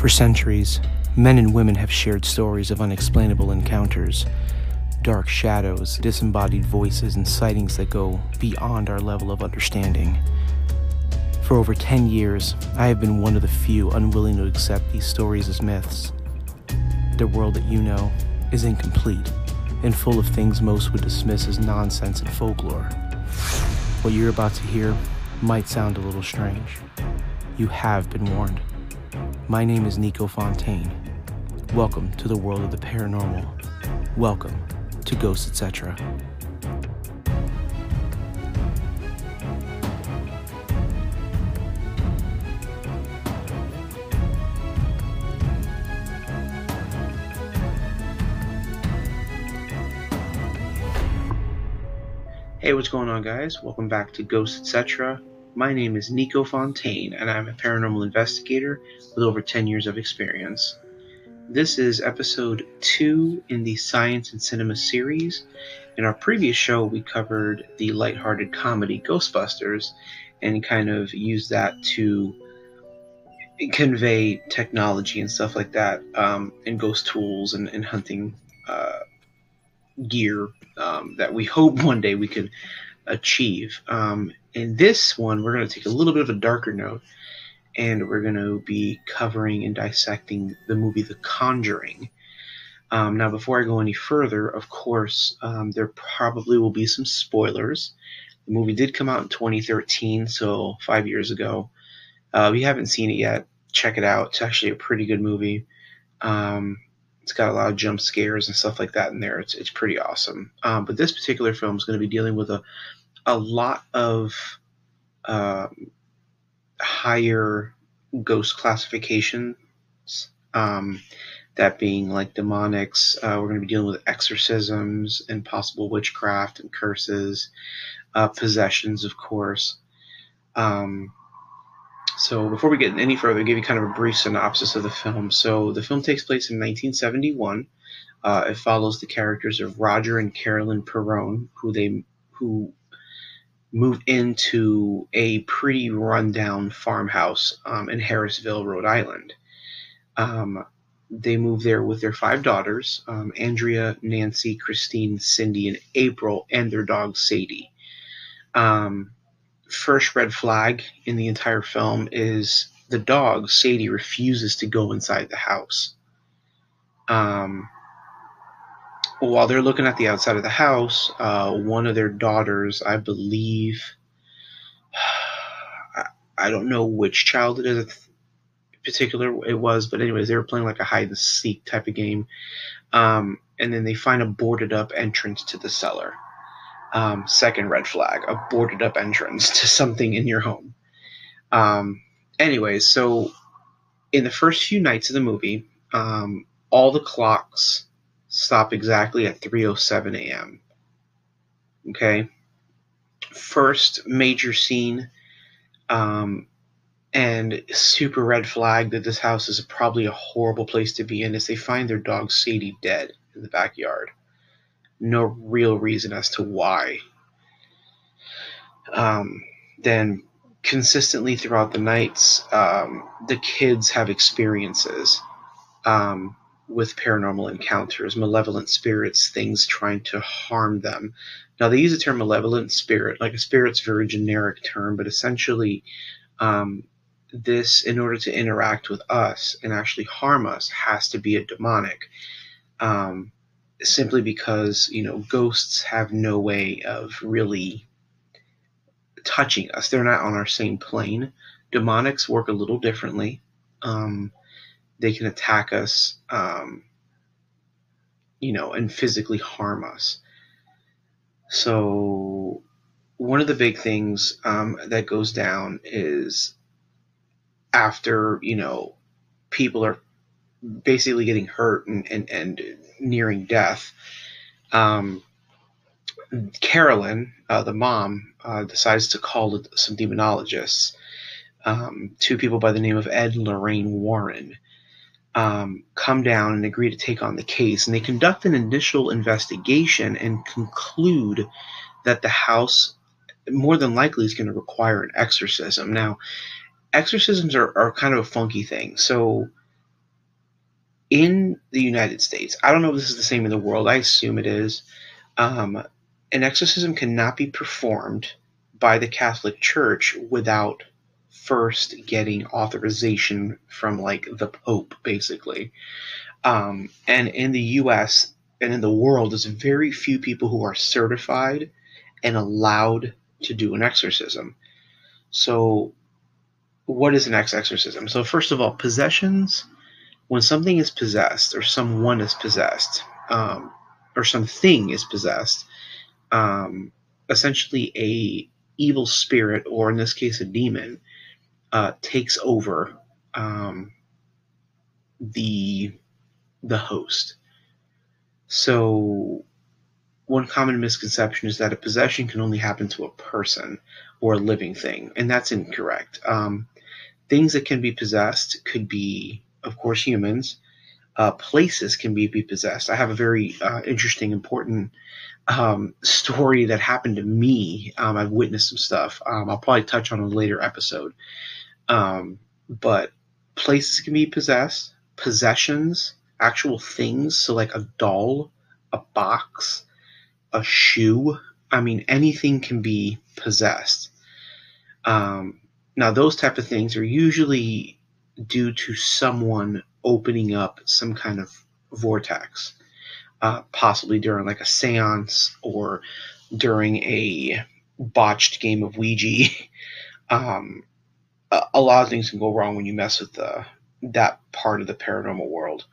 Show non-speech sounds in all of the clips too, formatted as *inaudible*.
For centuries, men and women have shared stories of unexplainable encounters, dark shadows, disembodied voices, and sightings that go beyond our level of understanding. For over 10 years, I have been one of the few unwilling to accept these stories as myths. The world that you know is incomplete and full of things most would dismiss as nonsense and folklore. What you're about to hear might sound a little strange. You have been warned. My name is Nico Fontaine. Welcome to the world of the paranormal. Welcome to Ghosts Etc. Hey, what's going on, guys? Welcome back to Ghosts Etc. My name is Nico Fontaine, and I'm a paranormal investigator with over 10 years of experience. This is episode 2 in the Science in Cinema series. In our previous show, we covered the lighthearted comedy Ghostbusters and kind of used that to convey technology and stuff like that, um, and ghost tools and, and hunting uh, gear um, that we hope *laughs* one day we could achieve. Um, in this one, we're going to take a little bit of a darker note, and we're going to be covering and dissecting the movie The Conjuring. Um, now, before I go any further, of course, um, there probably will be some spoilers. The movie did come out in 2013, so five years ago. Uh, you haven't seen it yet, check it out. It's actually a pretty good movie. Um, it's got a lot of jump scares and stuff like that in there. It's it's pretty awesome. Um, but this particular film is going to be dealing with a a lot of uh, higher ghost classifications. Um, that being like demonics. Uh, we're going to be dealing with exorcisms and possible witchcraft and curses, uh, possessions, of course. Um, so before we get any further, I'll give you kind of a brief synopsis of the film. So the film takes place in 1971. Uh, it follows the characters of Roger and Carolyn Perron, who they who move into a pretty rundown farmhouse um, in Harrisville, Rhode Island. Um, they move there with their five daughters um, Andrea, Nancy, Christine, Cindy, and April, and their dog Sadie. Um, first red flag in the entire film is the dog, Sadie, refuses to go inside the house. Um, while they're looking at the outside of the house, uh, one of their daughters, I believe, *sighs* I, I don't know which child it is particular it was, but anyways, they were playing like a hide and seek type of game. Um, and then they find a boarded up entrance to the cellar. Um, second red flag, a boarded up entrance to something in your home. Um, anyways, so in the first few nights of the movie, um, all the clocks stop exactly at 3:07 a.m. Okay, first major scene, um, and super red flag that this house is probably a horrible place to be in is they find their dog Sadie dead in the backyard. No real reason as to why. Um, then consistently throughout the nights, um, the kids have experiences. Um, with paranormal encounters, malevolent spirits, things trying to harm them. Now, they use the term malevolent spirit, like a spirit's very generic term, but essentially, um, this, in order to interact with us and actually harm us, has to be a demonic. Um, simply because, you know, ghosts have no way of really touching us, they're not on our same plane. Demonics work a little differently. Um, they can attack us, um, you know, and physically harm us. So, one of the big things um, that goes down is after, you know, people are basically getting hurt and, and, and nearing death. Um, Carolyn, uh, the mom, uh, decides to call some demonologists, um, two people by the name of Ed and Lorraine Warren um, come down and agree to take on the case. And they conduct an initial investigation and conclude that the house more than likely is going to require an exorcism. Now, exorcisms are, are kind of a funky thing. So, in the United States, I don't know if this is the same in the world. I assume it is. Um, an exorcism cannot be performed by the Catholic Church without first getting authorization from like the Pope, basically. Um, and in the U.S. and in the world, there's very few people who are certified and allowed to do an exorcism. So, what is an ex exorcism? So, first of all, possessions. When something is possessed, or someone is possessed, um, or something is possessed, um, essentially a evil spirit, or in this case, a demon, uh, takes over um, the the host. So, one common misconception is that a possession can only happen to a person or a living thing, and that's incorrect. Um, things that can be possessed could be, of course, humans. Uh, places can be, be possessed. I have a very uh, interesting, important um, story that happened to me. Um, I've witnessed some stuff. Um, I'll probably touch on a later episode. Um, but places can be possessed, possessions, actual things. So, like a doll, a box, a shoe. I mean, anything can be possessed. Um, now, those type of things are usually due to someone opening up some kind of vortex uh, possibly during like a seance or during a botched game of Ouija. *laughs* um, a, a, lot of things can go wrong when you mess with the that part of the paranormal world.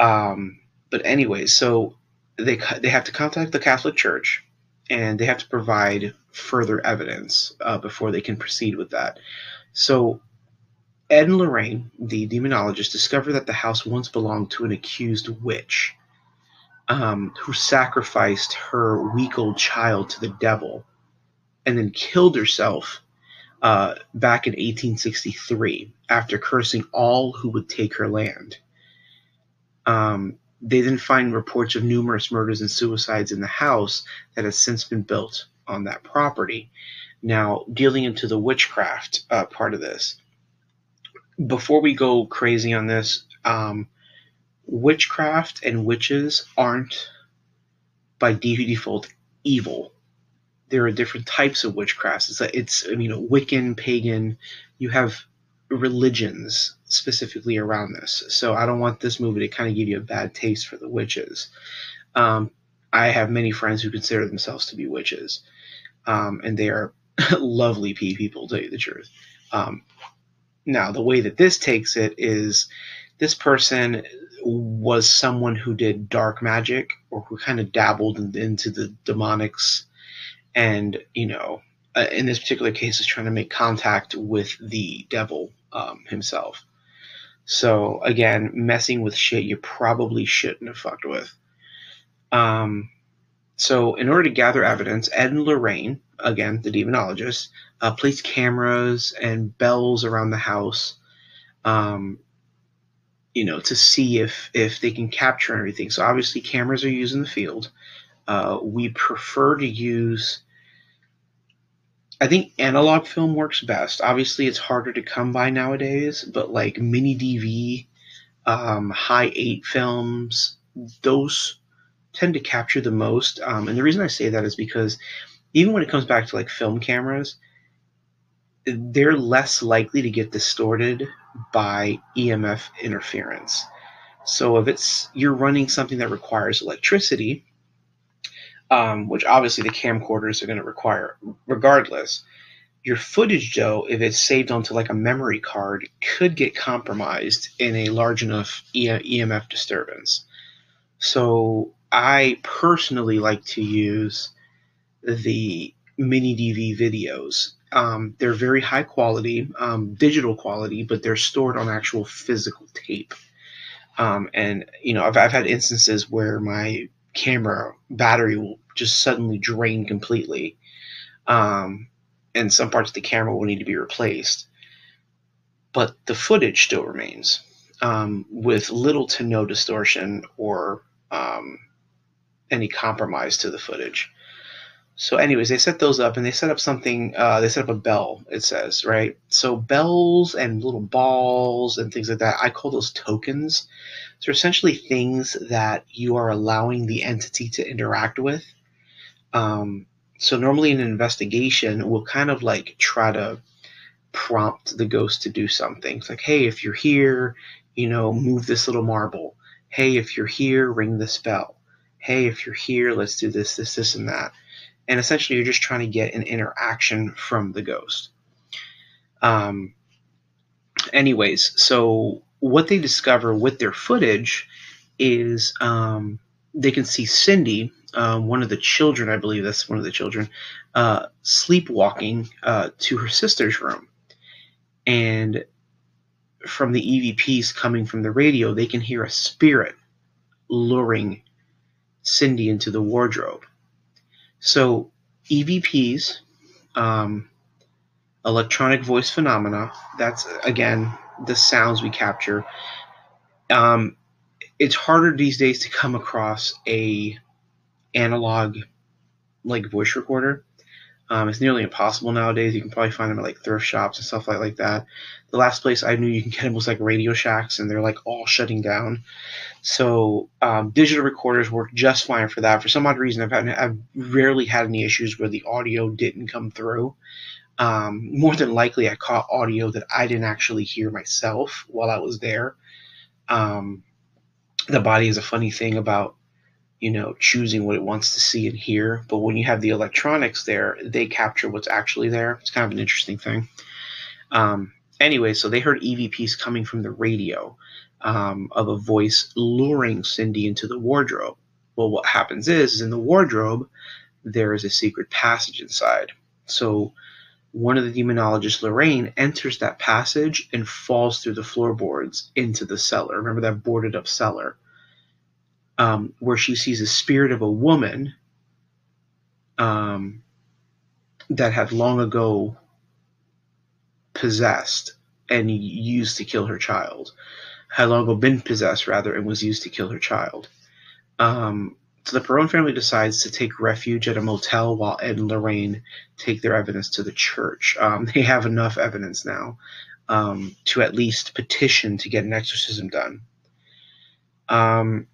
Um, but anyways, so they they have to contact the Catholic Church, and they have to provide further evidence uh, before they can proceed with that. So Ed and Lorraine, the demonologist, discover that the house once belonged to an accused witch um, who sacrificed her week old child to the devil and then killed herself uh, back in 1863 after cursing all who would take her land. Um, they then find reports of numerous murders and suicides in the house that has since been built on that property. Now, dealing into the witchcraft uh, part of this, before we go crazy on this, um, witchcraft and witches aren't by default evil. There are different types of witchcraft. It's, it's you know Wiccan, pagan. You have religions specifically around this. So I don't want this movie to kind of give you a bad taste for the witches. Um, I have many friends who consider themselves to be witches, um, and they are *laughs* lovely people, to tell you the truth. Um, now, the way that this takes it is this person was someone who did dark magic or who kind of dabbled in, into the demonics and you know uh, in this particular case is trying to make contact with the devil um, himself. So again messing with shit you probably shouldn't have fucked with. Um, so in order to gather evidence ed and lorraine again the demonologist uh, placed cameras and bells around the house um, you know, to see if if they can capture everything. So obviously, cameras are used in the field. Uh, we prefer to use. I think analog film works best. Obviously, it's harder to come by nowadays, but like mini DV, um, high eight films, those tend to capture the most. Um, and the reason I say that is because even when it comes back to like film cameras, they're less likely to get distorted by EMF interference. So if it's you're running something that requires electricity, um, which obviously the camcorders are going to require regardless, your footage though, if it's saved onto like a memory card, could get compromised in a large enough EMF disturbance. So I personally like to use the mini DV videos um, they're very high quality, um, digital quality, but they're stored on actual physical tape. Um, and you know, I've, I've had instances where my camera battery will just suddenly drain completely, um, and some parts of the camera will need to be replaced. But the footage still remains um, with little to no distortion or um, any compromise to the footage. So, anyways, they set those up and they set up something. Uh, they set up a bell. It says right. So bells and little balls and things like that. I call those tokens. So essentially things that you are allowing the entity to interact with. Um, so normally an investigation, we'll kind of like try to prompt the ghost to do something. It's like, hey, if you're here, you know, move this little marble. Hey, if you're here, ring this bell. Hey, if you're here, let's do this, this, this, and that and essentially you're just trying to get an interaction from the ghost. Um, anyways, so what they discover with their footage is um, they can see Cindy, um, one of the children, I believe that's one of the children, uh, sleepwalking uh, to her sister's room. And from the EVPs coming from the radio, they can hear a spirit luring Cindy into the wardrobe. So EVPs, um, electronic voice phenomena. That's again the sounds we capture. Um, it's harder these days to come across a analog like voice recorder. Um, it's nearly impossible nowadays. You can probably find them at like thrift shops and stuff like, like that. The last place I knew you can get them was like Radio Shacks, and they're like all shutting down. So um, digital recorders work just fine for that. For some odd reason, I've had I've rarely had any issues where the audio didn't come through. Um, more than likely, I caught audio that I didn't actually hear myself while I was there. Um, the body is a funny thing about you know, choosing what it wants to see and hear. But when you have the electronics there, they capture what's actually there. It's kind of an interesting thing. Um, anyway, so they heard EVPs coming from the radio um, of a voice luring Cindy into the wardrobe. Well, what happens is, is in the wardrobe, there is a secret passage inside. So one of the demonologists, Lorraine, enters that passage and falls through the floorboards into the cellar. Remember that boarded up cellar um, where she sees a spirit of a woman um, that had long ago possessed and used to kill her child. Had long ago been possessed, rather, and was used to kill her child. Um, so the Perron family decides to take refuge at a motel while Ed and Lorraine take their evidence to the church. Um, they have enough evidence now um, to at least petition to get an exorcism done. Um,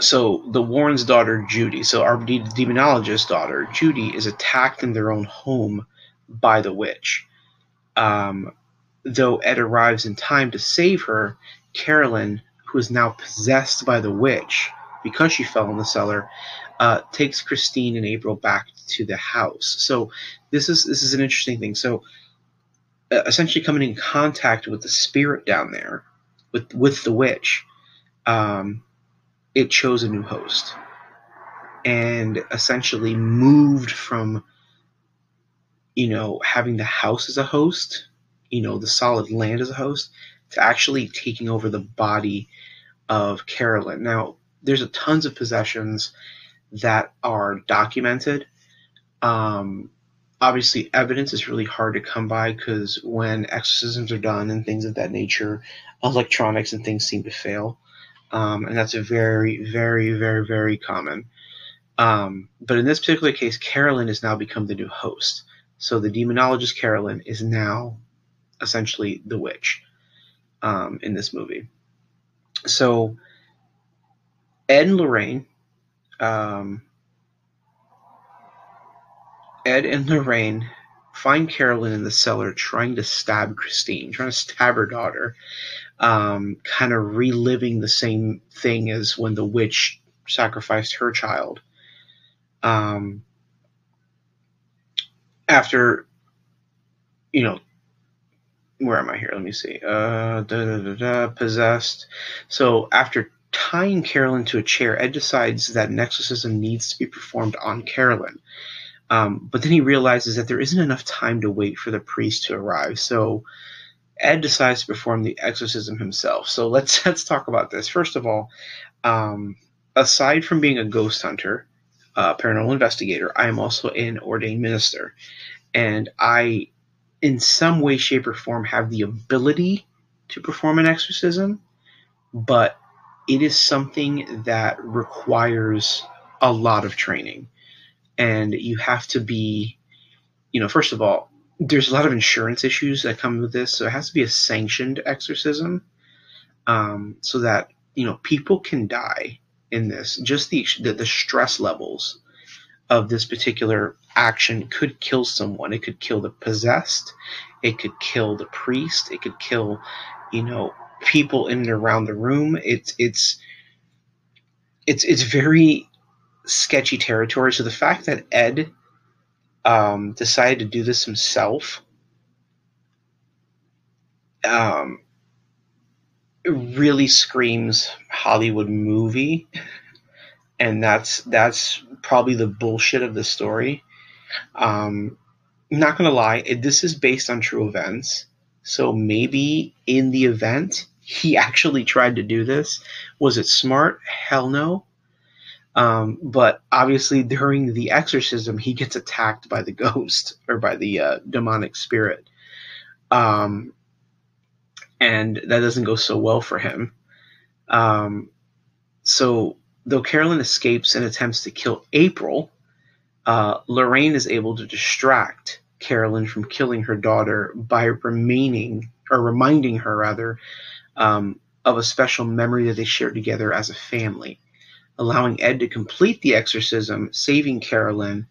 so the Warren's daughter Judy, so our de- demonologist's daughter Judy, is attacked in their own home by the witch. Um, though Ed arrives in time to save her, Carolyn, who is now possessed by the witch because she fell in the cellar, uh, takes Christine and April back to the house. So this is this is an interesting thing. So uh, essentially, coming in contact with the spirit down there, with with the witch. Um, it chose a new host and essentially moved from you know having the house as a host you know the solid land as a host to actually taking over the body of carolyn. Now there's a tons of possessions that are documented. Um, obviously evidence is really hard to come by because when exorcisms are done and things of that nature electronics and things seem to fail um, and that's a very, very, very, very common. Um, but in this particular case, Carolyn has now become the new host. So the demonologist Carolyn is now essentially the witch um, in this movie. So Ed and Lorraine, um, Ed and Lorraine find Carolyn in the cellar trying to stab Christine, trying to stab her daughter um, kind of reliving the same thing as when the witch sacrificed her child. Um, after, you know, where am I here? Let me see. Uh, da, da, da, possessed. So after tying Carolyn to a chair, Ed decides that an exorcism needs to be performed on Carolyn. Um, but then he realizes that there isn't enough time to wait for the priest to arrive. So Ed decides to perform the exorcism himself. So let's *laughs* let's talk about this. First of all, um, aside from being a ghost hunter, uh, paranormal investigator, I am also an ordained minister, and I, in some way, shape, or form, have the ability to perform an exorcism, but it is something that requires a lot of training. And you have to be, you know, first of all, there's a lot of insurance issues that come with this, so it has to be a sanctioned exorcism, um, so that you know people can die in this. Just the, the the stress levels of this particular action could kill someone. It could kill the possessed. It could kill the priest. It could kill, you know, people in and around the room. It's it's it's it's very sketchy territory. So the fact that Ed um, decided to do this himself um, really screams Hollywood movie, *laughs* and that's that's probably the bullshit of the story. Um, not gonna lie, this is based on true events, so maybe in the event he *laughs* actually tried to do this. Was it smart? Hell no. Um, but obviously, during the exorcism, he gets attacked by the *laughs* ghost or by the uh, demonic spirit. Um, and that doesn't go so well for him. Um, so, though Carolyn escapes and attempts to kill April, uh, Lorraine is able to distract Carolyn from killing her daughter by remaining, or reminding her rather, um, of a special memory that they shared together as a family allowing Ed to complete the exorcism, saving Carolyn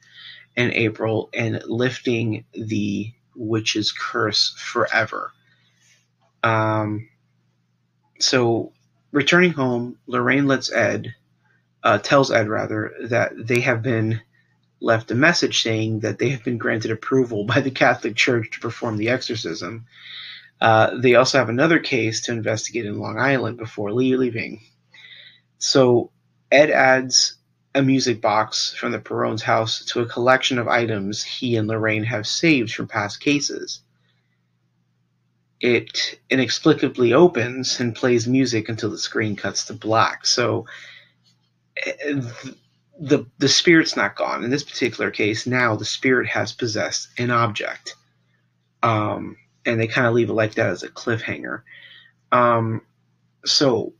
and April, and lifting the witch's curse forever. Um, so, returning home, Lorraine lets Ed, uh, tells Ed rather, that they have been left a message saying that they have been granted approval by the Catholic Church to perform the exorcism. Uh, they also have another case to investigate in Long Island before leaving. So Ed adds a music box from the Perron's house to a collection of items he and Lorraine have saved from past cases. It inexplicably opens and plays music until the screen cuts to black. So eh, the the spirit's not gone. In this particular case, now the spirit has possessed an object, um, and they kind of leave it like that as a cliffhanger. Um, so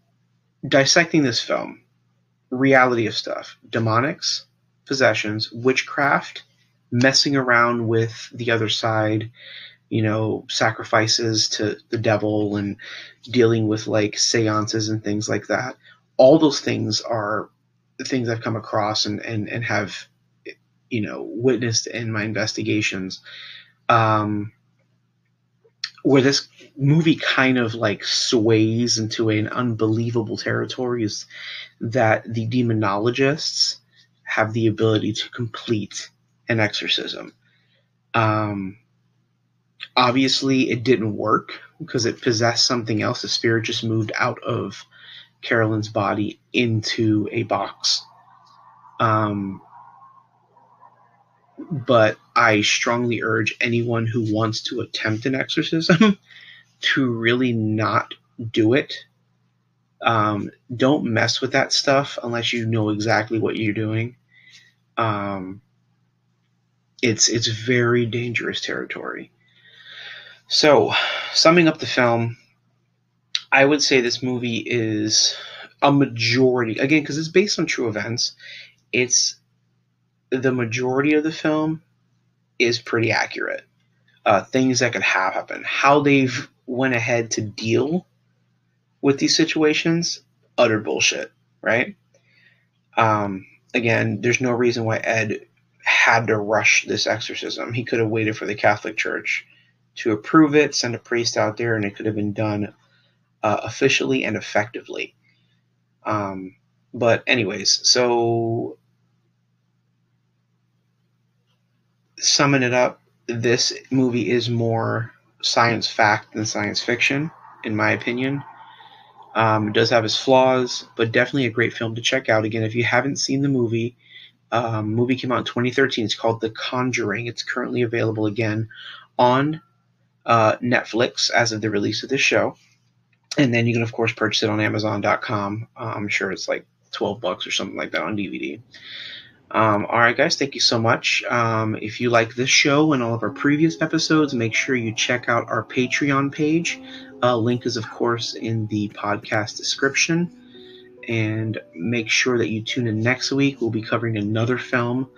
dissecting this film, reality of stuff demonics, possessions, witchcraft, messing around with the other side, you know, sacrifices to the devil and dealing with like seances and things like that. All those things are things I've come across and, and, and have, you know, witnessed in my investigations. Um, where this movie kind of like sways into an unbelievable territory is that the demonologists have the ability to complete an exorcism. Um, obviously, it didn't work because it possessed something else. The spirit just moved out of Carolyn's body into a box. Um, but I strongly urge anyone who wants to attempt an exorcism *laughs* to really not do it. Um, don't mess with that stuff unless you know exactly what you're doing. Um, it's it's very dangerous territory. So, summing up the film, I would say this movie is a majority again because it's based on true events. It's the majority of the film is pretty accurate. Uh, things that could have happened, how they've went ahead to deal with these situations, utter bullshit, right? Um, again, there's no reason why Ed had to rush this exorcism. He could have waited for the Catholic Church to approve it, send a priest out there, and it could have been done uh, officially and effectively. Um, but anyways, so summing it up, this movie is more science fact than science fiction, in my opinion. Um, it does have its flaws, but definitely a great film to check out. Again, if you haven't seen the movie, um, movie came out in 2013. It's called The Conjuring. It's currently available again on uh, Netflix as of the release of this show, and then you can of course purchase it on Amazon.com. Uh, I'm sure it's like 12 bucks or something like that on DVD. Um, all right, guys, thank you so much. Um, if you like this show and all of our previous episodes, make sure you check out our Patreon page. Uh, link is, of course, in the podcast description. And make sure that you tune in next week. We'll be covering another film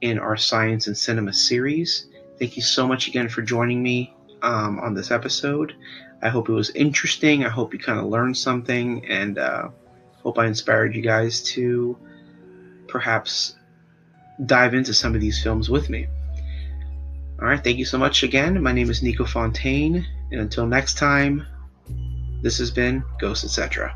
in our Science in Cinema series. Thank you so much again for joining me um, on this episode. I hope it was interesting. I hope you kind of learned something, and uh, hope I inspired you guys to perhaps dive into some of these films with me. All right, thank you so much again. My name is Nico Fontaine, and until next time, this has been Ghost Etc.